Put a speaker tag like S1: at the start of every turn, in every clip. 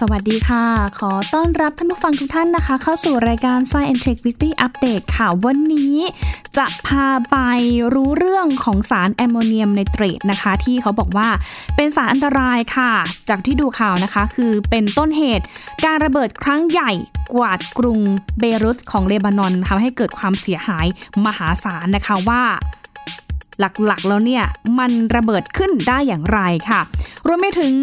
S1: สวัสดีค่ะ ขอต้อนรับท่านผู้ฟังทุกท่านนะคะ เข้าสู่รายการ Science Tech Weekly Update ค่ะ วันนี้จะพาไปรู้เรื่องของสารแอมโมเนียมไนเตรตนะคะ ที่เขาบอกว่าเป็นสารอันตรายค่ะ จากที่ดูข่าวนะคะ คือเป็นต้นเหตุการระเบิดครั้งใหญ่กวาดกรุงเบรุตของเลบานอนทำให้เกิดความเสียหายมหาศาลนะคะว่าหลักๆแล้วเนี่ยมันระเบิดขึ้นได้อย่างไรค่ะ รวมไปถึง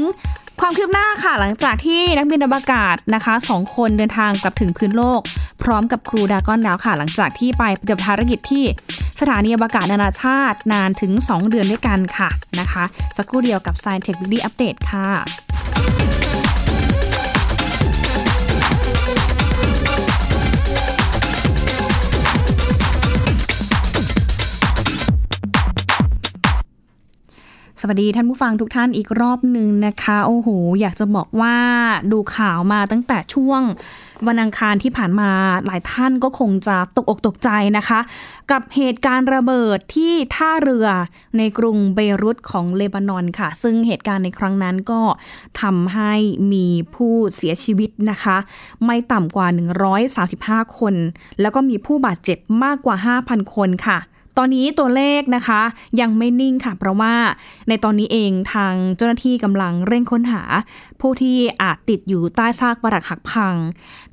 S1: ความคืบหน้าค่ะหลังจากที่นักบินอวกาศนะคะสองคนเดินทางกลับถึงพื้นโลก พร้อมกับครูดากอนแล้วค่ะ หลังจากที่ไปปฏิบัติภารกิจที่สถานีอวกาศนานาชาตินานถึง 2 เดือนด้วยกันค่ะนะคะ สักครู่เดียวกับ Science Tech Weekly Update ค่ะ วัสดีท่านผู้ฟังทุกท่านอีกรอบหนึ่งนะคะ โอ้โห อยากจะบอกว่าดูข่าวมาตั้งแต่ช่วงวันอังคารที่ผ่านมาหลายท่านก็คงจะตกอกตกใจนะคะ กับเหตุการณ์ระเบิดที่ท่าเรือในกรุงเบรุตของเลบานอนค่ะ ซึ่งเหตุการณ์ในครั้งนั้นก็ทำให้มีผู้เสียชีวิตนะคะ ไม่ต่ำกว่า 135 คน แล้วก็มีผู้บาดเจ็บมากกว่า 5,000 คนค่ะ ตอนนี้ตัวเลขนะคะยังไม่นิ่งค่ะ เพราะว่าในตอนนี้เองทางเจ้าหน้าที่กำลังเร่งค้นหา ผู้ที่อาจติดอยู่ใต้ซากปรักหักพัง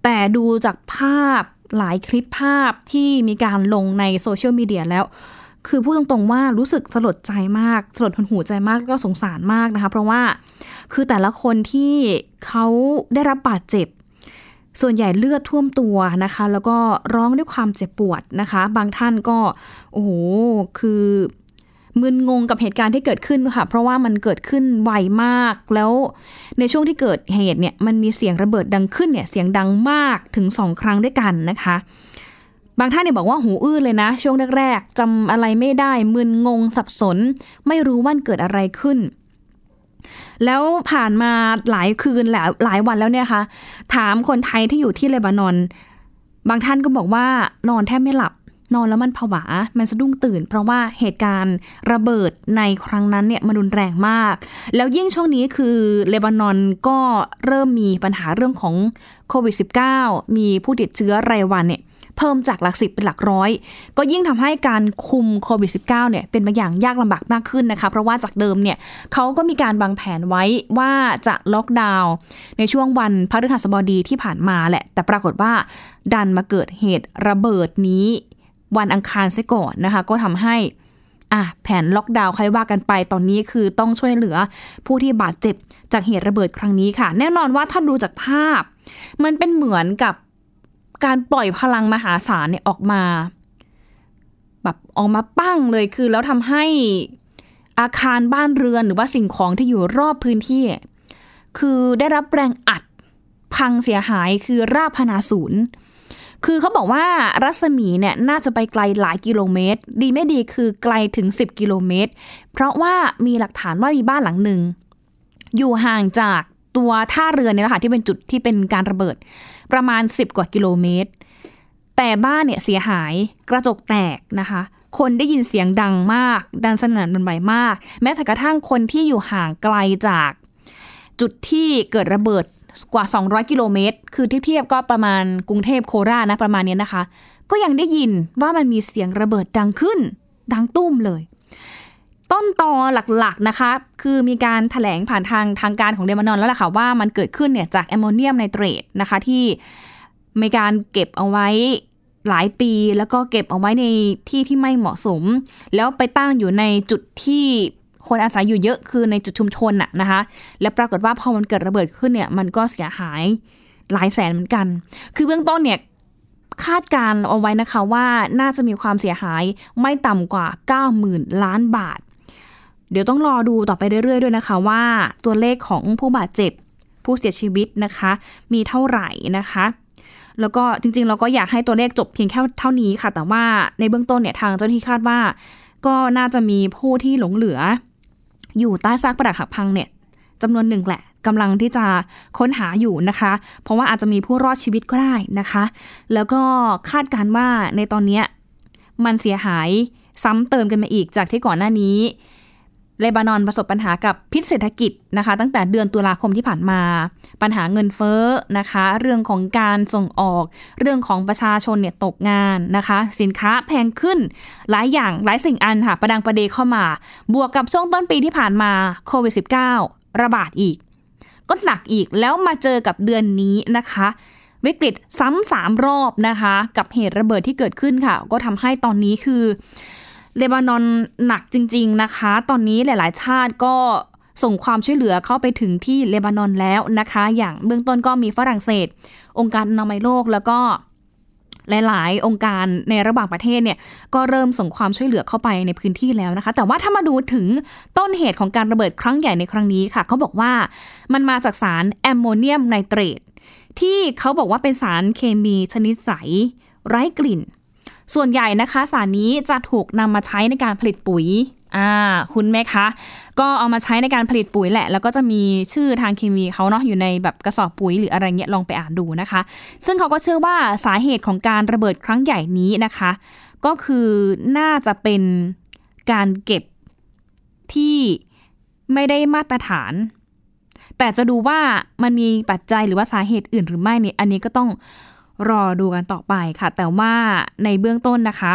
S1: แต่ดูจากภาพหลายคลิปภาพที่มีการลงในโซเชียลมีเดียแล้ว คือพูดตรงๆว่ารู้สึกสลดใจมาก สลดหดหูใจมากก็สงสารมากนะคะ เพราะว่าคือแต่ละคนที่เขาได้รับบาดเจ็บ ส่วนใหญ่เลือดท่วมตัวนะคะ แล้วก็ร้องด้วยความเจ็บปวดนะคะ บางท่านก็โอ้โหคือมึนงงกับเหตุการณ์ที่เกิดขึ้นค่ะ เพราะว่ามันเกิดขึ้นไวมาก แล้วในช่วงที่เกิดเหตุเนี่ย มันมีเสียงระเบิดดังขึ้นเนี่ย เสียงดังมากถึงสองครั้งด้วยกันนะคะ บางท่านเนี่ยบอกว่าหูอื้อเลยนะ ช่วงแรกๆจำอะไรไม่ได้ มึนงงสับสน ไม่รู้ว่าเกิดอะไรขึ้น แล้วผ่านมาหลายคืนแล้วหลายวันแล้วเนี่ยค่ะถามคนไทยที่อยู่ที่เลบานอน บางท่านก็บอกว่านอนแทบไม่หลับ นอนแล้วมันผวา มันสะดุ้งตื่น เพราะว่าเหตุการณ์ระเบิดในครั้งนั้นเนี่ยมันรุนแรงมาก แล้วยิ่งช่วงนี้คือเลบานอนก็เริ่มมีปัญหาเรื่องของโควิด -19 มีผู้ติดเชื้อรายวันเนี่ย เพิ่มจากหลักสิบเป็นหลักร้อย ก็ยิ่งทำให้การคุมโควิด -19 เนี่ยเป็นบาอย่างยากลำบากมากขึ้นนะคะ เพราะว่าจากเดิมเนี่ยเขาก็มีการวางแผนไว้ว่าจะล็อกดาวน์ในช่วงวันพฤหัสบดีที่ผ่านมาแหละ แต่ปรากฏว่าดันมาเกิดเหตุระเบิดนี้วันอังคารซะก่อนนะคะ ก็ทำให้อะแผนล็อกดาวน์ใครว่ากันไปตอนนี้คือต้องช่วยเหลือผู้ที่บาดเจ็บจากเหตุระเบิดครั้งนี้ค่ะ แน่นอนว่าถ้าดูจากภาพ มันเป็นเหมือนกับ การปล่อยพลังมหาศาลเนี่ยออกมา แบบออกมาปั้งเลยคือ แล้วทำให้อาคารบ้านเรือนหรือว่าสิ่งของที่อยู่รอบพื้นที่ คือได้รับแรงอัดพังเสียหายคือราบพนาศูนย์คือเขาบอกว่ารัศมีเนี่ยน่าจะไปไกลหลายกิโลเมตร ดีไม่ดีคือไกลถึง 10 กิโลเมตร เพราะว่ามีหลักฐานว่ามีบ้านหลังหนึ่ง อยู่ห่างจากตัวท่าเรือเนี่ยแหละค่ะที่เป็นจุดที่เป็นการระเบิด ประมาณ 10 กว่ากิโลเมตร แต่บ้านเนี่ยเสียหายกระจกแตกนะคะ คนได้ยินเสียงดังมาก ดังสนั่นบันไหวมาก แม้แต่กระทั่งคนที่อยู่ห่างไกลจาก จุดที่เกิดระเบิดกว่า 200 กิโลเมตร คือเทียบก็ประมาณกรุงเทพโคราชนะประมาณนี้นะคะ ก็ยังได้ยินว่ามันมีเสียงระเบิดดังขึ้น ดังตุ้มเลย ต้นตอหลักๆนะคะ คือมีการถแถลงผ่านทางทางการของเดมานอนแล้วแหะค่ะว่ามันเกิดขึ้นเนี่ยจากแอมโมเนียมไนเตรตนะคะที่มีการเก็บเอาไว้หลายปี แล้วก็เก็บเอาไว้ในที่ที่ไม่เหมาะสม แล้วไปตั้งอยู่ในจุดที่คนอาศัยอยู่เยอะคือในจุดชุมชนน่ะนะคะ และปรากฏว่าพอมันเกิดระเบิดขึ้นเนี่ยมันก็เสียหายหลายแสนเหมือนกัน คือเบื้องต้นเนี่ยคาดการเอาไว้นะคะว่าน่าจะมีความเสียหายไม่ต่ำกว่า 90,000 ล้านบาท เดี๋ยวต้องรอดูต่อไปเรื่อยๆด้วยนะคะว่าตัวเลขของผู้บาดเจ็บ ผู้เสียชีวิตนะคะ มีเท่าไหร่นะคะแล้วก็จริงๆ เราก็อยากให้ตัวเลขจบเพียงแค่เท่านี้ค่ะ แต่ว่าในเบื้องต้นเนี่ยทางเจ้าหน้าที่คาดว่า ก็น่าจะมีผู้ที่หลงเหลือ อยู่ใต้ซากปรักหักพังเนี่ยจำนวนหนึ่งแหละกำลังที่จะค้นหาอยู่นะคะ เพราะว่าอาจจะมีผู้รอดชีวิตก็ได้นะคะ แล้วก็คาดการว่าในตอนนี้มันเสียหายซ้ำเติมกันมาอีกจากที่ก่อนหน้านี้ เลบานอนประสบปัญหากับพิษเศรษฐกิจนะคะ ตั้งแต่เดือนตุลาคมที่ผ่านมา ปัญหาเงินเฟ้อนะคะ เรื่องของการส่งออก เรื่องของประชาชนเนี่ยตกงานนะคะ สินค้าแพงขึ้น หลายอย่างหลายสิ่งอันค่ะ ประดังประเดเข้ามา บวกกับช่วงต้นปีที่ผ่านมาโควิด -19 ระบาดอีก ก็หนักอีกแล้วมาเจอกับเดือนนี้นะคะ วิกฤตซ้ำสามรอบนะคะ กับเหตุระเบิดที่เกิดขึ้นค่ะ ก็ทำให้ตอนนี้คือ เลบานอนหนักจริง ๆนะคะ ตอนนี้หลาย ๆ ชาติก็ส่งความช่วยเหลือเข้าไปถึงที่เลบานอนแล้วนะคะ อย่างเบื้องต้นก็มีฝรั่งเศส องค์การอนามัยโลกแล้วก็หลาย ๆ องค์การในระหว่างประเทศเนี่ยก็เริ่มส่งความช่วยเหลือเข้าไปในพื้นที่แล้วนะคะ แต่ว่าถ้ามาดูถึงต้นเหตุของการระเบิดครั้งใหญ่ในครั้งนี้ค่ะเขาบอกว่ามันมาจากสารแอมโมเนียมไนเตรตที่เขาบอกว่าเป็นสารเคมีชนิดใส ไร้กลิ่น ส่วนใหญ่นะคะสารนี้จะถูกนำมาใช้ในการผลิตปุ๋ยอ่าคุณไหมคะ ก็เอามาใช้ในการผลิตปุ๋ยแหละ แล้วก็จะมีชื่อทางเคมีเขาเนาะอยู่ในแบบกระสอบปุ๋ยหรืออะไรเงี้ยลองไปอ่านดูนะคะ ซึ่งเขาก็เชื่อว่าสาเหตุของการระเบิดครั้งใหญ่นี้นะคะ ก็คือน่าจะเป็นการเก็บที่ไม่ได้มาตรฐาน แต่จะดูว่ามันมีปัจจัยหรือว่าสาเหตุอื่นหรือไม่เนี่ยอันนี้ก็ต้อง รอดูกันต่อไปค่ะ แต่ว่าในเบื้องต้นนะคะ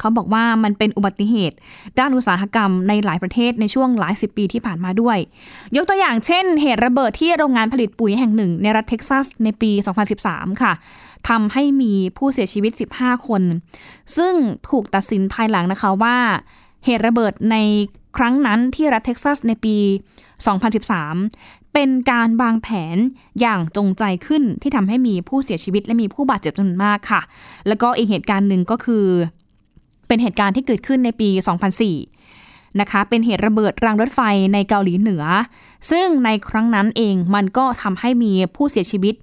S1: เขาบอกว่ามันเป็นอุบัติเหตุ ด้านอุตสาหกรรมในหลายประเทศในช่วงหลายสิบปีที่ผ่านมาด้วย ยกตัวอย่างเช่น เหตุระเบิดที่โรงงานผลิตปุ๋ยแห่งหนึ่ง ในรัฐเท็กซัสในปี 2013 ค่ะทำให้มีผู้เสียชีวิต 15 คน ซึ่งถูกตัดสินภายหลังนะคะว่า เหตุระเบิดในครั้งนั้นที่รัฐเท็กซัสในปี 2013 เป็นการวางแผนอย่างจงใจขึ้นที่ทำให้มีผู้เสียชีวิตและมีผู้บาดเจ็บจำนวนมากค่ะ แล้วก็อีกเหตุการณ์หนึ่งก็คือ เป็นเหตุการณ์ที่เกิดขึ้นในปี 2004 นะคะ เป็นเหตุระเบิดรางรถไฟในเกาหลีเหนือ ซึ่งในครั้งนั้นเองมันก็ทำให้มีผู้เสียชีวิต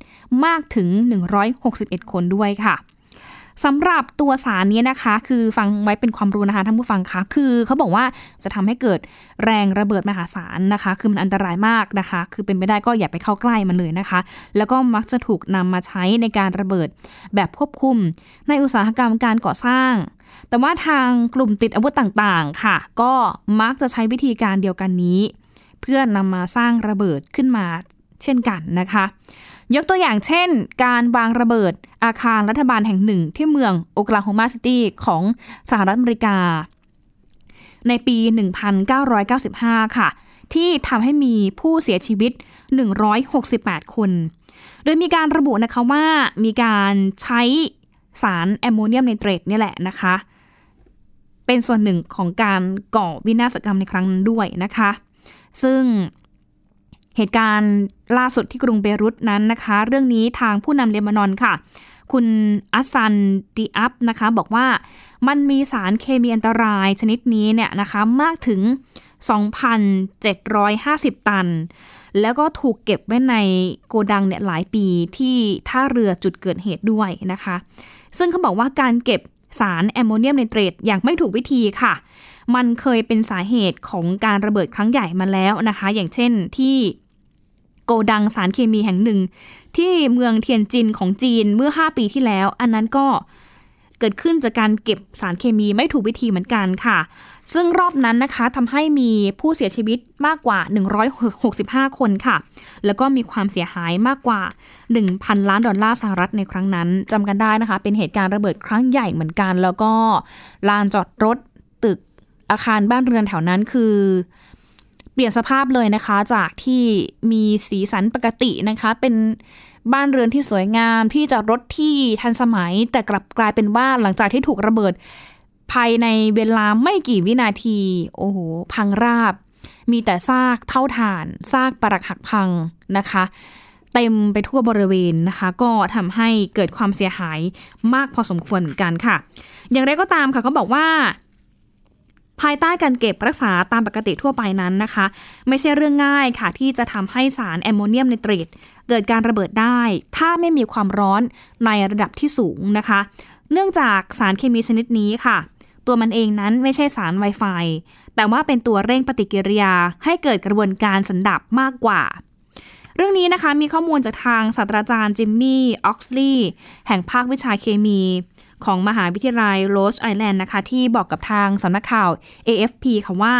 S1: มากถึง 161 คนด้วยค่ะ สำหรับตัวสารนี้นะคะ คือฟังไว้เป็นความรู้นะคะท่านผู้ฟังคะคือเขาบอกว่าจะทำให้เกิดแรงระเบิดมหาศาลนะคะ คือมันอันตรายมากนะคะ คือเป็นไปได้ก็อย่าไปเข้าใกล้มันเลยนะคะ แล้วก็มักจะถูกนำมาใช้ในการระเบิดแบบควบคุม ในอุตสาหกรรมการก่อสร้าง แต่ว่าทางกลุ่มติดอาวุธต่างๆค่ะ ก็มักจะใช้วิธีการเดียวกันนี้ เพื่อนำมาสร้างระเบิดขึ้นมาเช่นกันนะคะ ยกตัวอย่างเช่น การวางระเบิดอาคารรัฐบาลแห่งหนึ่งที่เมืองโอคลาโฮมาซิตี้ของสหรัฐอเมริกา ในปี 1995 ค่ะ ที่ทำให้มีผู้เสียชีวิต 168 คน โดยมีการระบุนะคะว่ามีการใช้สารแอมโมเนียมไนเตรตนี่แหละนะคะ เป็นส่วนหนึ่งของการก่อวินาศกรรมในครั้งนั้นด้วยนะคะ ซึ่ง เหตุการณ์ล่าสุดที่กรุงเบรุตนั้นนะคะ เรื่องนี้ทางผู้นำเลบานอนค่ะ คุณฮัสซันดิอับนะคะ บอกว่ามันมีสารเคมีอันตรายชนิดนี้เนี่ยนะคะมากถึง 2,750 ตัน แล้วก็ถูกเก็บไว้ในโกดังเนี่ยหลายปีที่ท่าเรือจุดเกิดเหตุด้วยนะคะ ซึ่งเขาบอกว่าการเก็บสารแอมโมเนียมไนเตรตอย่างไม่ถูกวิธีค่ะ มันเคยเป็นสาเหตุของการระเบิดครั้งใหญ่มาแล้วนะคะ อย่างเช่นที่ โกดังสารเคมีแห่งหนึ่ง ที่เมืองเทียนจินของจีนเมื่อ 5 ปีที่แล้ว อันนั้นก็เกิดขึ้นจากการเก็บสารเคมีไม่ถูกวิธีเหมือนกันค่ะ ซึ่งรอบนั้นนะคะทำให้มีผู้เสียชีวิตมากกว่า 165 คนค่ะ แล้วก็มีความเสียหายมากกว่า 1,000 ล้านดอลลาร์สหรัฐในครั้งนั้นจำกันได้นะคะ เป็นเหตุการณ์ระเบิดครั้งใหญ่เหมือนกัน แล้วก็ลานจอดรถตึกอาคารบ้านเรือนแถวนั้นคือ ลี่ยนสภาพเลยนะคะ จากที่มีสีสันปกตินะคะ เป็นบ้านเรือนที่สวยงามที่จอดรถที่ทันสมัย แต่กลับกลายเป็นว่าหลังจากที่ถูกระเบิด ภายในเวลาไม่กี่วินาที โอ้โห พังราบ มีแต่ซากเท่าฐาน ซากปรักหักพังนะคะ เต็มไปทั่วบริเวณนะคะ ก็ทำให้เกิดความเสียหายมากพอสมควรเหมือนกันค่ะ อย่างไรก็ตามค่ะเขาบอกว่า ภายใต้การเก็บรักษาตามปกติทั่วไปนั้นนะคะ ไม่ใช่เรื่องง่ายค่ะ ที่จะทำให้สารแอมโมเนียมไนเตรตเกิดการระเบิดได้ ถ้าไม่มีความร้อนในระดับที่สูงนะคะ เนื่องจากสารเคมีชนิดนี้ค่ะ ตัวมันเองนั้นไม่ใช่สารไวไฟแต่ว่าเป็นตัวเร่งปฏิกิริยาให้เกิดกระบวนการสันดับมากกว่า เรื่องนี้นะคะมีข้อมูลจากทางศาสตราจารย์จิมมี่ ออกซลีย์แห่งภาควิชาเคมี ของมหาวิทยาลัยโรสไอแลนด์นะคะ ที่บอกกับทางสำนักข่าว AFP ค่ะว่า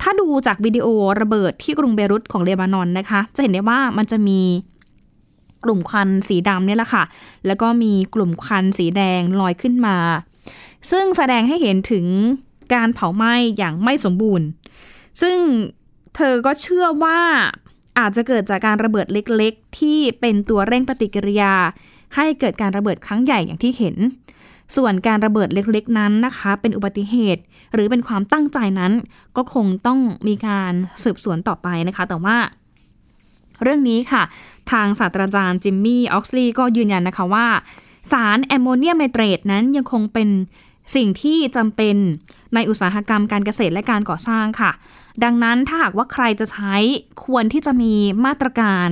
S1: ถ้าดูจากวิดีโอระเบิดที่กรุงเบรุตของเลบานอนนะคะ จะเห็นได้ว่ามันจะมีกลุ่มควันสีดำเนี่ยแหละค่ะ แล้วก็มีกลุ่มควันสีแดงลอยขึ้นมา ซึ่งแสดงให้เห็นถึงการเผาไหม้อย่างไม่สมบูรณ์ ซึ่งเธอก็เชื่อว่าอาจจะเกิดจากการระเบิดเล็กๆ ที่เป็นตัวเร่งปฏิกิริยา ให้เกิดการระเบิดครั้งใหญ่อย่างที่เห็น ส่วนการระเบิดเล็กๆนั้นนะคะ เป็นอุบัติเหตุ หรือเป็นความตั้งใจนั้น ก็คงต้องมีการสืบสวนต่อไปนะคะ แต่ว่า เรื่องนี้ค่ะ ทางศาสตราจารย์จิมมี่ออกซลีย์ก็ยืนยันนะคะว่า สารแอมโมเนียมไนเตรตนั้นยังคงเป็นสิ่งที่จำเป็นในอุตสาหกรรมการเกษตรและการก่อสร้างค่ะ ดังนั้นถ้าหากว่าใครจะใช้ควรที่จะมีมาตรการ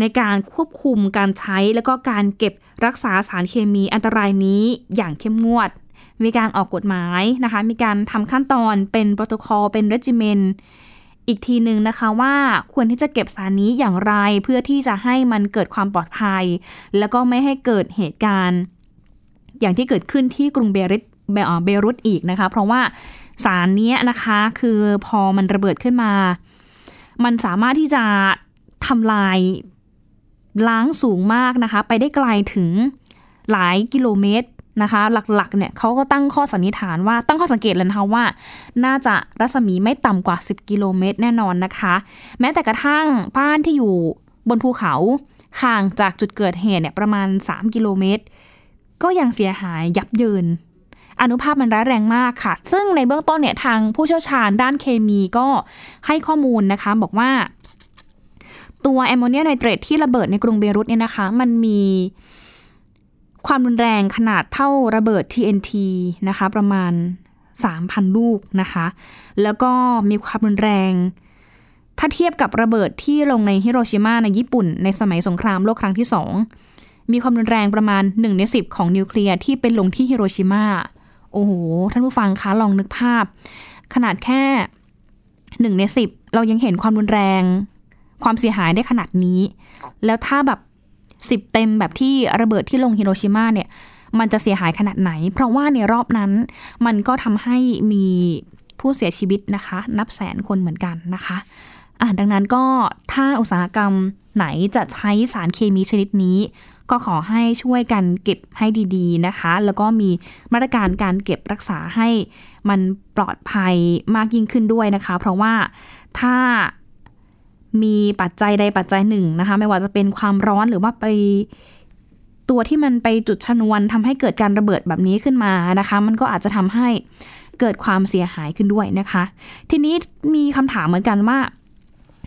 S1: ในการควบคุมการใช้และก็การเก็บรักษาสารเคมีอันตรายนี้อย่างเข้มงวด มีการออกกฎหมายนะคะ มีการทำขั้นตอนเป็นโปรโตคอลเป็นเรจิเมนอีกทีหนึ่งนะคะว่าควรที่จะเก็บสารนี้อย่างไรเพื่อที่จะให้มันเกิดความปลอดภัย แล้วก็ไม่ให้เกิดเหตุการณ์ อย่างที่เกิดขึ้นที่กรุงเบริตเบรุตอีกนะคะ เพราะว่าสารนี้นะคะคือพอมันระเบิดขึ้นมา มันสามารถที่จะทำลาย ล้างสูงมากนะคะ ไปได้ไกลถึงหลายกิโลเมตรนะคะ หลักๆเนี่ยเขาก็ตั้งข้อสันนิษฐานว่าตั้งข้อสังเกตเลยนะคะว่า น่าจะรัศมีไม่ต่ำกว่า 10 กิโลเมตรแน่นอนนะคะ แม้แต่กระทั่งบ้านที่อยู่บนภูเขาห่างจากจุดเกิดเหตุเนี่ยประมาณ 3 กิโลเมตร ก็ยังเสียหายยับเยิน อนุภาพมันร้ายแรงมากค่ะ ซึ่งในเบื้องต้นเนี่ยทางผู้เชี่ยวชาญด้านเคมีก็ให้ข้อมูลนะคะ บอกว่า ตัวแอมโมเนียไนเตรตที่ระเบิดในกรุงเบรุตเนี่ยนะคะ มันมีความรุนแรงขนาดเท่าระเบิด TNT นะคะ ประมาณ 3,000 ลูกนะคะ แล้วก็มีความรุนแรง ถ้าเทียบกับระเบิดที่ลงในฮิโรชิมาในญี่ปุ่น ในสมัยสงครามโลกครั้งที่สองมีความรุนแรงประมาณ1ใน10 ของนิวเคลียร์ที่เป็นลงที่ฮิโรชิมาโอ้โห ท่านผู้ฟังคะลองนึกภาพ ขนาดแค่หนึ่งในสิบเรายังเห็นความรุนแรง ความเสียหายได้ขนาดนี้ แล้วถ้าแบบสิบเต็มแบบที่ระเบิดที่ลงฮิโรชิมาเนี่ย มันจะเสียหายขนาดไหน เพราะว่าในรอบนั้น มันก็ทำให้มีผู้เสียชีวิตนะคะ นับแสนคนเหมือนกันนะคะอ่าดังนั้นก็ถ้าอุตสาหกรรมไหนจะใช้สารเคมีชนิดนี้ ก็ขอให้ช่วยกันเก็บให้ดีๆนะคะ แล้วก็มีมาตรการการเก็บรักษาให้มันปลอดภัยมากยิ่งขึ้นด้วยนะคะ เพราะว่าถ้า มีปัจจัยใดปัจจัยหนึ่งนะคะ ไม่ว่าจะเป็นความร้อนหรือว่าไปตัวที่มันไปจุดชนวนทำให้เกิดการระเบิดแบบนี้ขึ้นมานะคะ มันก็อาจจะทำให้เกิดความเสียหายขึ้นด้วยนะคะ ทีนี้มีคำถามเหมือนกันว่า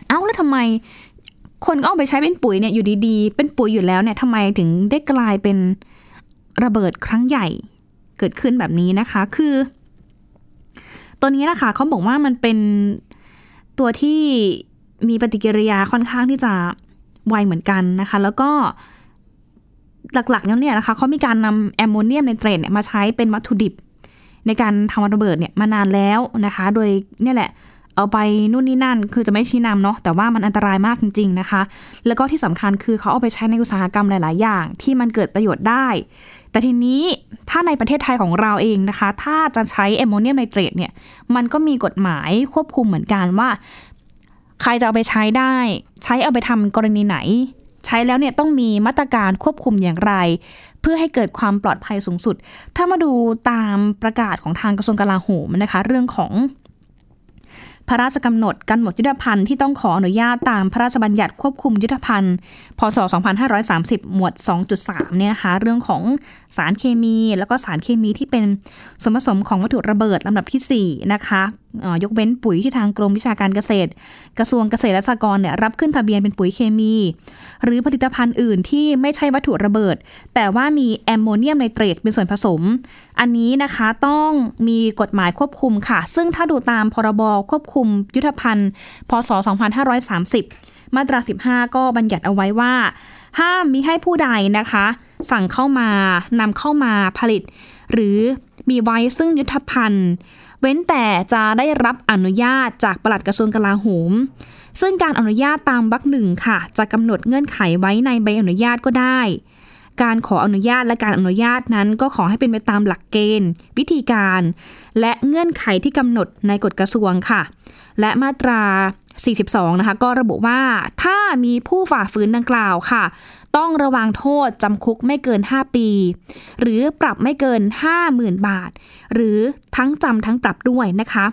S1: เอ้าแล้วทำไมคนก็เอาไปใช้เป็นปุ๋ยเนี่ยอยู่ดีๆ เป็นปุ๋ยอยู่แล้วเนี่ยทำไมถึงได้กลายเป็นระเบิดครั้งใหญ่เกิดขึ้นแบบนี้นะคะ คือ ตัวนี้นะคะเขาบอกว่ามันเป็นตัวที่ มีปฏิกิริยาค่อนข้างที่จะไวเหมือนกันนะคะ แล้วก็หลักๆแล้วเนี่ยนะคะเขามีการนำแอมโมเนียมไนเตรตเนี่ยมาใช้เป็นวัตถุดิบ ในการทำระเบิดเนี่ยมานานแล้วนะคะ โดยเนี่ยแหละ เอาไปนู่นนี่นั่น คือจะไม่ชี้นำเนาะแต่ว่ามันอันตรายมากจริง ๆนะคะ แล้วก็ที่สำคัญคือเขาเอาไปใช้ในอุตสาหกรรมหลาย ๆ อย่าง ที่มันเกิดประโยชน์ได้ แต่ทีนี้ถ้าในประเทศไทยของเราเองนะคะ ถ้าจะใช้แอมโมเนียมไนเตรตเนี่ยมันก็มีกฎหมายควบคุมเหมือนกันว่า ใครจะเอาไปใช้ได้ ใช้เอาไปทำกรณีไหน ใช้แล้วเนี่ยต้องมีมาตรการควบคุมอย่างไร เพื่อให้เกิดความปลอดภัยสูงสุด ถ้ามาดูตามประกาศของทางกระทรวงกลาโหมนะคะ เรื่องของ พระราชกำหนดการหมดยุทธภัณฑ์ที่ต้องขออนุญาตตามพระราชบัญญัติควบคุมยุทธภัณฑ์ พศ 2530 หมวด 2.3 เนี่ยนะคะเรื่องของสารเคมีแล้วก็สารเคมีที่เป็นส่วนผสมของวัตถุระเบิดลำดับที่ 4 นะคะยกเว้นปุ๋ยที่ทางกรมวิชาการเกษตร กระทรวงเกษตรและสหกรณ์เนี่ยรับขึ้นทะเบียนเป็นปุ๋ยเคมี หรือผลิตภัณฑ์อื่นที่ไม่ใช่วัตถุระเบิด แต่ว่ามีแอมโมเนียมไนเตรตเป็นส่วนผสม อันนี้นะคะต้องมีกฎหมายควบคุมค่ะ ซึ่งถ้าดูตามพรบควบคุมยุทธภัณฑ์ พศ 2530 มาตรา 15 ก็บัญญัติเอาไว้ว่า ห้ามมิให้ผู้ใดนะคะ สั่งเข้ามานำเข้ามาผลิต หรือมีไว้ซึ่งยุทธภัณฑ์ เว้นแต่จะได้รับอนุญาตจากปลัดกระทรวงกลาโหม ซึ่งการอนุญาตตามวรรคหนึ่งค่ะ จะกำหนดเงื่อนไขไว้ในใบอนุญาตก็ได้การขออนุญาตและการอนุญาตนั้นก็ขอให้เป็นไปตามหลักเกณฑ์ วิธีการ และเงื่อนไขที่กำหนดในกฎกระทรวงค่ะ และมาตรา 42 นะคะ ก็ระบุว่าถ้ามีผู้ฝ่าฝืนดังกล่าวค่ะ ต้องระวังโทษจำคุกไม่เกิน 5 ปี หรือปรับไม่เกิน 50,000 บาท หรือทั้งจำทั้งปรับด้วยนะคะ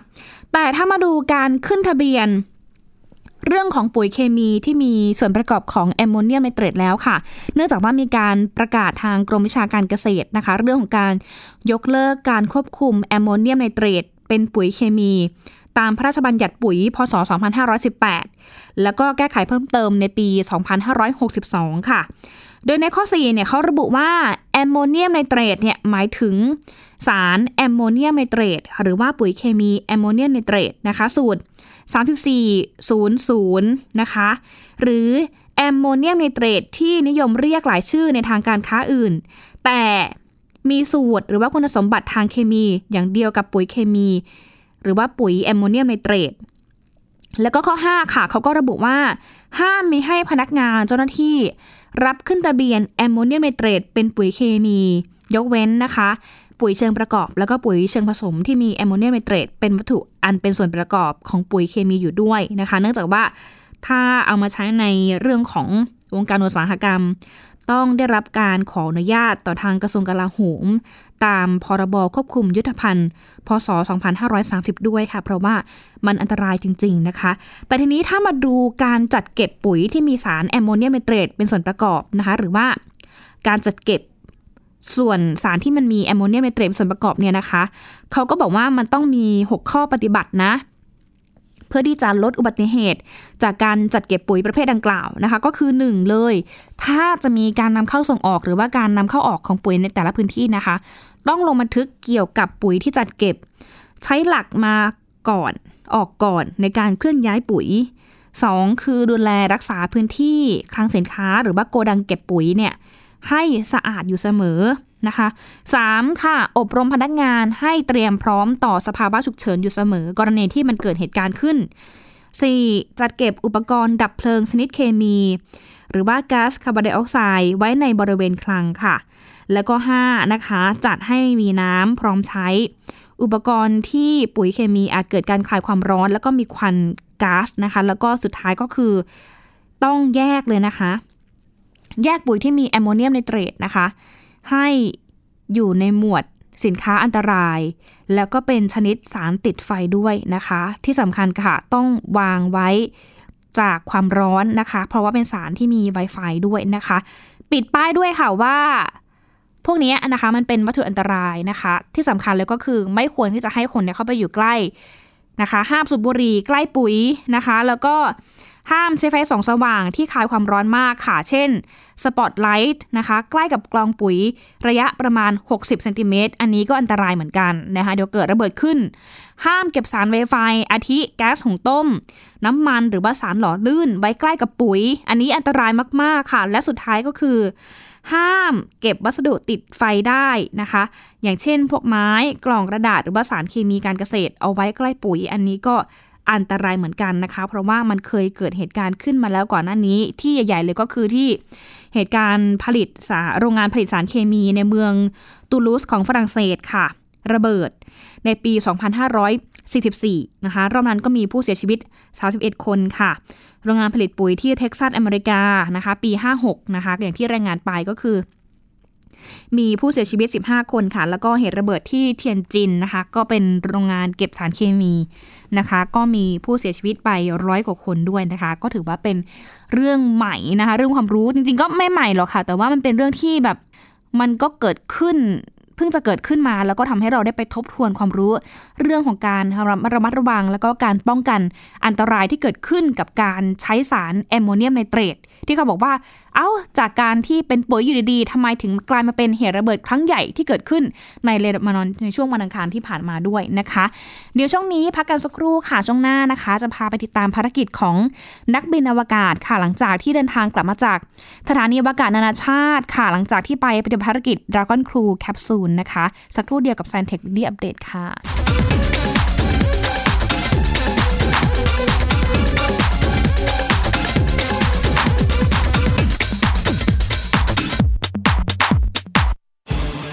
S1: แต่ถ้ามาดูการขึ้นทะเบียนเรื่องของปุ๋ยเคมีที่มีส่วนประกอบของแอมโมเนียมไนเตรตแล้วค่ะ เนื่องจากว่ามีการประกาศทางกรมวิชาการเกษตรนะคะ เรื่องของการยกเลิกการควบคุมแอมโมเนียมไนเตรต เป็นปุ๋ยเคมี ตามพระราชบัญญัติปุ๋ย พศ 2518 แล้วก็แก้ไขเพิ่มเติมในปี 2562 ค่ะ โดยในข้อ 4 เนี่ยเขาระบุว่าแอมโมเนียมไนเตรตเนี่ยหมายถึงสารแอมโมเนียมไนเตรตหรือว่าปุ๋ยเคมีแอมโมเนียมไนเตรตนะคะสูตร 3400 นะคะ หรือแอมโมเนียมไนเตรตที่นิยมเรียกหลายชื่อในทางการค้าอื่น แต่ มีสูตรหรือว่าคุณสมบัติทางเคมี อย่างเดียวกับปุ๋ยเคมี หรือว่าปุ๋ยแอมโมเนียมไนเตรตแล้วก็ข้อ 5 ค่ะ เขาก็ระบุว่า ห้ามมีให้พนักงานเจ้าหน้าที่ รับขึ้นทะเบียนแอมโมเนียมไนเตรตเป็นปุ๋ยเคมี ยกเว้นนะคะ ปุ๋ยเชิงประกอบ แล้วก็ปุ๋ยเชิงผสมที่มีแอมโมเนียมไนเตรตเป็นวัตถุอันเป็นส่วนประกอบของปุ๋ยเคมีอยู่ด้วยนะคะ เนื่องจากว่าถ้าเอามาใช้ในเรื่องของวงการอุตสาหกรรม ต้องได้รับการขออนุญาตต่อทางกระทรวงกลาโหม ตามพรบควบคุมยุทธภัณฑ์ พศ 2530 ด้วยค่ะ เพราะว่ามันอันตรายจริง ๆ นะคะ แต่ทีนี้ถ้ามาดูการจัดเก็บปุ๋ยที่มีสารแอมโมเนียมไนเตรตเป็นส่วนประกอบนะคะ หรือว่าการจัดเก็บส่วนสารที่มันมีแอมโมเนียมไนเตรตเป็นส่วนประกอบเนี่ยนะคะ เขาก็บอกว่ามันต้องมี 6 ข้อปฏิบัตินะ เพื่อที่จะลดอุบัติเหตุ จากการจัดเก็บปุ๋ยประเภทดังกล่าวนะคะ ก็คือ 1 เลย ถ้าจะมีการนำเข้าส่งออก หรือว่าการนำเข้าออกของปุ๋ยในแต่ละพื้นที่นะคะ ต้องลงบันทึกเกี่ยวกับปุ๋ยที่จัดเก็บ ใช้หลักมาก่อนออกก่อนในการเคลื่อนย้ายปุ๋ย 2. คือดูแลรักษาพื้นที่คลังสินค้า หรือว่าโกดังเก็บปุ๋ยเนี่ยให้สะอาดอยู่เสมอ นะคะ 3. ค่ะ อบรมพนักงานให้เตรียมพร้อมต่อสภาวะฉุกเฉินอยู่เสมอ กรณีที่มันเกิดเหตุการณ์ขึ้น 4. จัดเก็บอุปกรณ์ดับเพลิงชนิดเคมี หรือว่าก๊าซคาร์บอนไดออกไซด์ไว้ในบริเวณคลังค่ะ แล้วก็ 5. นะคะ จัดให้มีน้ำพร้อมใช้ อุปกรณ์ที่ปุ๋ยเคมีอาจเกิดการคลายความร้อน แล้วก็มีควันก๊าซนะคะ แล้วก็สุดท้ายก็คือ ต้องแยกเลยนะคะ แยกปุ๋ยที่มีแอมโมเนียมไนเตรตนะคะ ให้อยู่ในหมวดสินค้าอันตราย แล้วก็เป็นชนิดสารติดไฟด้วยนะคะ ที่สำคัญค่ะต้องวางไว้จากความร้อนนะคะ เพราะว่าเป็นสารที่มี Wi-Fi ด้วยนะคะ ปิดป้ายด้วยค่ะว่า พวกนี้นะคะมันเป็นวัตถุอันตรายนะคะ ที่สำคัญเลยก็คือไม่ควรที่จะให้คนเนี่ยเข้าไปอยู่ใกล้นะคะ ห้ามสูบบุหรี่ใกล้ปุ๋ยนะคะ แล้วก็ ห้ามใช้ไฟส่องสว่างที่คายความร้อนมากค่ะ เช่น สปอตไลท์นะคะ ใกล้กับกลองปุ๋ยระยะประมาณ 60เซนติเมตรอันนี้ก็อันตรายเหมือนกันนะคะ เดี๋ยวเกิดระเบิดขึ้น ห้ามเก็บสารไวไฟ อาทิแก๊สหุงต้ม น้ำมันหรือว่าสารหล่อลื่น ไว้ใกล้กับปุ๋ย อันนี้อันตรายมากๆค่ะ และสุดท้ายก็คือ ห้ามเก็บวัสดุติดไฟได้นะคะ อย่างเช่น พวกไม้กล่องกระดาษหรือว่าสารเคมีการเกษตรเอาไว้ใกล้ปุ๋ย อันนี้ก็ อันตรายเหมือนกันนะคะ เพราะว่ามันเคยเกิดเหตุการณ์ขึ้นมาแล้วก่อนหน้านี้ ที่ใหญ่ ๆ เลยก็คือที่เหตุการณ์ผลิตสาโรงงานผลิตสารเคมีในเมืองตูลูสของฝรั่งเศสค่ะ ระเบิดในปี 2544 นะคะรอบนั้นก็มีผู้เสียชีวิต 31 คนค่ะ โรงงานผลิตปุ๋ยที่เท็กซัสอเมริกานะคะ ปี 56 นะคะ อย่างที่รายงานไปก็คือ มีผู้เสียชีวิต 15 คนค่ะ แล้วก็เหตุระเบิดที่เทียนจินนะคะ ก็เป็นโรงงานเก็บสารเคมีนะคะ ก็มีผู้เสียชีวิตไปร้อยกว่าคนด้วยนะคะ ก็ถือว่าเป็นเรื่องใหม่นะคะ เรื่องความรู้จริง ๆ ก็ไม่ใหม่หรอกค่ะ แต่ว่ามันเป็นเรื่องที่แบบมันก็เกิดขึ้นเพิ่งจะเกิดขึ้นมาแล้วก็ทำให้เราได้ไปทบทวนความรู้ เรื่องของการระมัดระวัง แล้วก็การป้องกันอันตรายที่เกิดขึ้นกับการใช้สารแอมโมเนียมไนเตรต ที่เขาบอกว่า เอา้าจากการที่เป็นปุ๋ยอยู่ดีๆทำไมถึงกลายมาเป็นเหตุระเบิดครั้งใหญ่ที่เกิดขึ้นในเลบานอนในช่วงวันอังคารที่ผ่านมาด้วยนะคะ เดี๋ยวช่วงนี้พักกันสักครู่ค่ะช่วงหน้านะคะ จะพาไปติดตามภารกิจของนักบินอวกาศค่ะหลังจากที่เดินทางกลับมาจากสถานีอวกาศนานาชาติค่ะหลังจากที่ไปปฏิบัติภารกิจ Dragon Crew Capsule นะคะ สักครู่เดียวกับ Science Tech Daily Update ค่ะ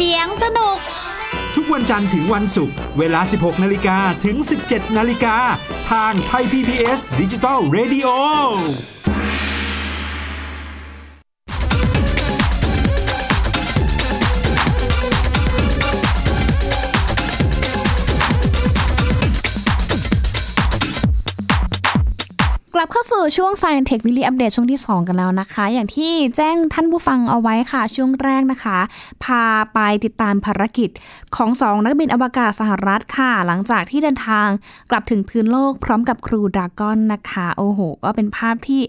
S2: เสียงสนุก
S3: ทุกวันจันทร์ถึงวันศุกร์เวลา 16 นาฬิกาถึง 17 นาฬิกา ทางไทย PBS ดิจิตอล Radio
S1: ลับเข้าสู่ช่วง Science Tech Daily Update ช่วงที่ 2 กันแล้วนะคะ อย่างที่แจ้งท่านผู้ฟังเอาไว้ค่ะ ช่วงแรกนะคะ พาไปติดตามภารกิจของสองนักบินอวกาศสหรัฐค่ะ หลังจากที่เดินทางกลับถึงพื้นโลกพร้อมกับครูดากอนนะคะ โอ้โห ก็เป็นภาพที่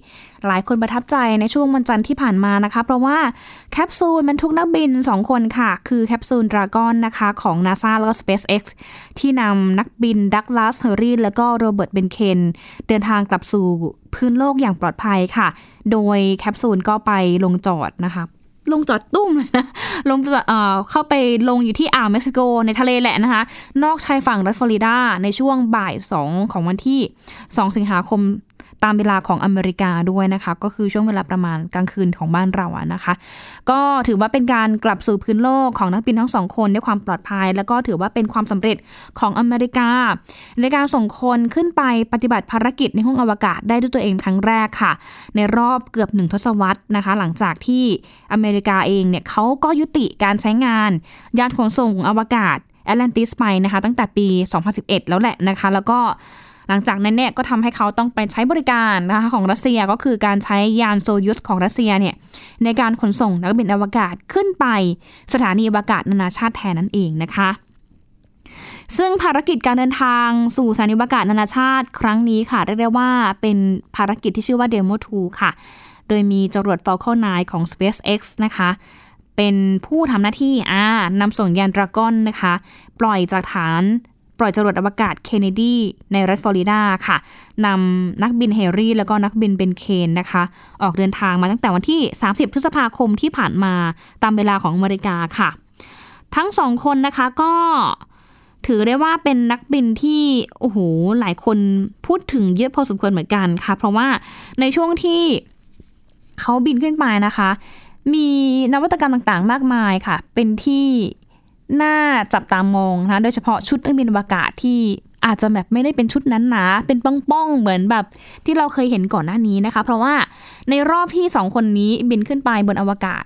S1: หลายคนประทับใจในช่วงวันจันทร์ที่ผ่านมานะคะ เพราะว่าแคปซูลบรรทุกนักบิน 2 คนค่ะ คือแคปซูลดราก้อนนะคะของ NASA แล้วก็ SpaceX ที่นำนักบินดักลาสเฮอร์ลีย์และก็โรเบิร์ตเบนเคนเดินทางกลับสู่พื้นโลกอย่างปลอดภัยค่ะ โดยแคปซูลก็ไปลงจอดนะคะลงจอดตุ้มเลยนะ ลงเอ่อเข้าไปลงอยู่ที่อ่าวเม็กซิโกในทะเลแหละนะคะ นอกชายฝั่งรัฐฟลอริดาในช่วงบ่าย 2 ของวันที่ 2 สิงหาคม ตามเวลาของอเมริกาด้วยนะคะ ก็คือช่วงเวลาประมาณกลางคืนของบ้านเราอะนะคะ ก็ถือว่าเป็นการกลับสู่พื้นโลกของนักบินทั้งสองคนด้วยความปลอดภัย แล้วก็ถือว่าเป็นความสำเร็จของอเมริกา ในการส่งคนขึ้นไปปฏิบัติภารกิจในห้องอวกาศได้ด้วยตัวเองครั้งแรกค่ะ ในรอบเกือบหนึ่งทศวรรษนะคะ หลังจากที่อเมริกาเองเนี่ยเขาก็ยุติการใช้งาน ยานขนส่งอวกาศแอตแลนติสไปนะคะตั้งแต่ปี 2011 แล้วแหละนะคะ แล้วก็ หลังจากนั้นเนี่ยก็ทำให้เขาต้องไปใช้บริการนะคะของรัสเซียก็คือการใช้ยานโซยุสของรัสเซียเนี่ยในการขนส่งนักบินอวกาศขึ้นไปสถานีอวกาศนานาชาติแทนนั่นเองนะคะซึ่งภารกิจการเดินทางสู่สถานีอวกาศนานาชาติครั้งนี้ค่ะเรียกได้ว่าเป็นภารกิจที่ชื่อว่า Demo 2 ค่ะ โดยมีจรวด Falcon 9 ของ SpaceX นะคะ เป็นผู้ทำหน้าที่อานำส่งยานดราก้อนนะคะ ปล่อยจากฐาน ปล่อยจรวดอวกาศเคนเนดีในรัฐฟลอริดาค่ะนำนักบินเฮรี่ แล้วก็นักบินเบนเคนนะคะ ออกเดินทางมาตั้งแต่วันที่ 30 พฤษภาคมที่ผ่านมาตามเวลาของอเมริกาค่ะ ทั้งสองคนนะคะก็ถือได้ว่าเป็นนักบินที่โอ้โหหลายคนพูดถึงเยอะพอสมควรเหมือนกันค่ะ เพราะว่าในช่วงที่เขาบินขึ้นไปนะคะ มีนวัตกรรมต่างๆ มากมายค่ะ เป็นที่ น่าจับตามองนะโดยเฉพาะชุดนักบินอวกาศที่อาจจะแบบไม่ได้เป็นชุดนั้นหนาเป็นป้องๆเหมือนแบบที่เราเคยเห็นก่อนหน้านี้นะคะ เพราะว่าในรอบที่สองคนนี้บินขึ้นไปบนอวกาศ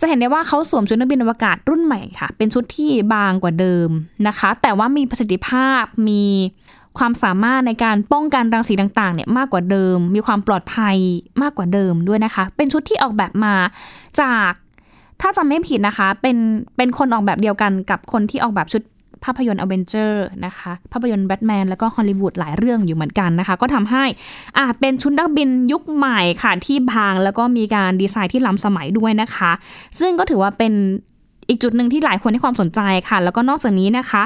S1: จะเห็นได้ว่าเขาสวมชุดนักบินอวกาศรุ่นใหม่ค่ะ เป็นชุดที่บางกว่าเดิมนะคะ แต่ว่ามีประสิทธิภาพมีความสามารถในการป้องกันรังสีต่างๆเนี่ยมากกว่าเดิม มีความปลอดภัยมากกว่าเดิมด้วยนะคะ เป็นชุดที่ออกแบบมาจาก ถ้าจำไม่ผิดนะคะ เป็นเป็นคนออกแบบเดียวกันกับคนที่ออกแบบชุดภาพยนตร์อเวนเจอร์นะคะ ภาพยนตร์แบทแมนแล้วก็ฮอลลีวูดหลายเรื่องอยู่เหมือนกันนะคะ ก็ทำให้อ่าเป็นชุดนักบินยุคใหม่ค่ะ ที่บางแล้วก็มีการดีไซน์ที่ล้ำสมัยด้วยนะคะ ซึ่งก็ถือว่าเป็นอีกจุดหนึ่งที่หลายคนให้ความสนใจค่ะ แล้วก็นอกจากนี้นะคะ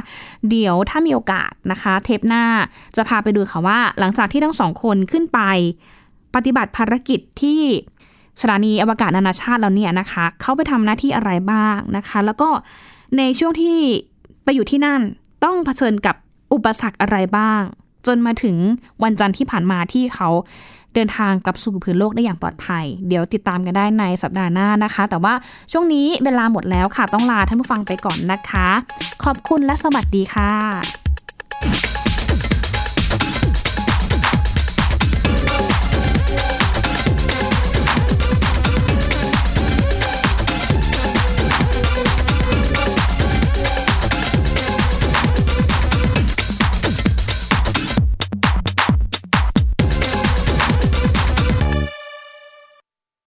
S1: เดี๋ยวถ้ามีโอกาสนะคะ เทปหน้าจะพาไปดูค่ะว่า หลังจากที่ทั้งสองคนขึ้นไป ปฏิบัติภารกิจที่ สถานีอวกาศนานาชาติแล้วเนี่ยนะคะ เขาไปทำหน้าที่อะไรบ้างนะคะ แล้วก็ในช่วงที่ไปอยู่ที่นั่นต้องเผชิญกับอุปสรรคอะไรบ้าง จนมาถึงวันจันทร์ที่ผ่านมาที่เขาเดินทางกลับสู่พื้นโลกได้อย่างปลอดภัย เดี๋ยวติดตามกันได้ในสัปดาห์หน้านะคะ แต่ว่าช่วงนี้เวลาหมดแล้วค่ะ ต้องลาท่านผู้ฟังไปก่อนนะคะ ขอบคุณและสวัสดีค่ะ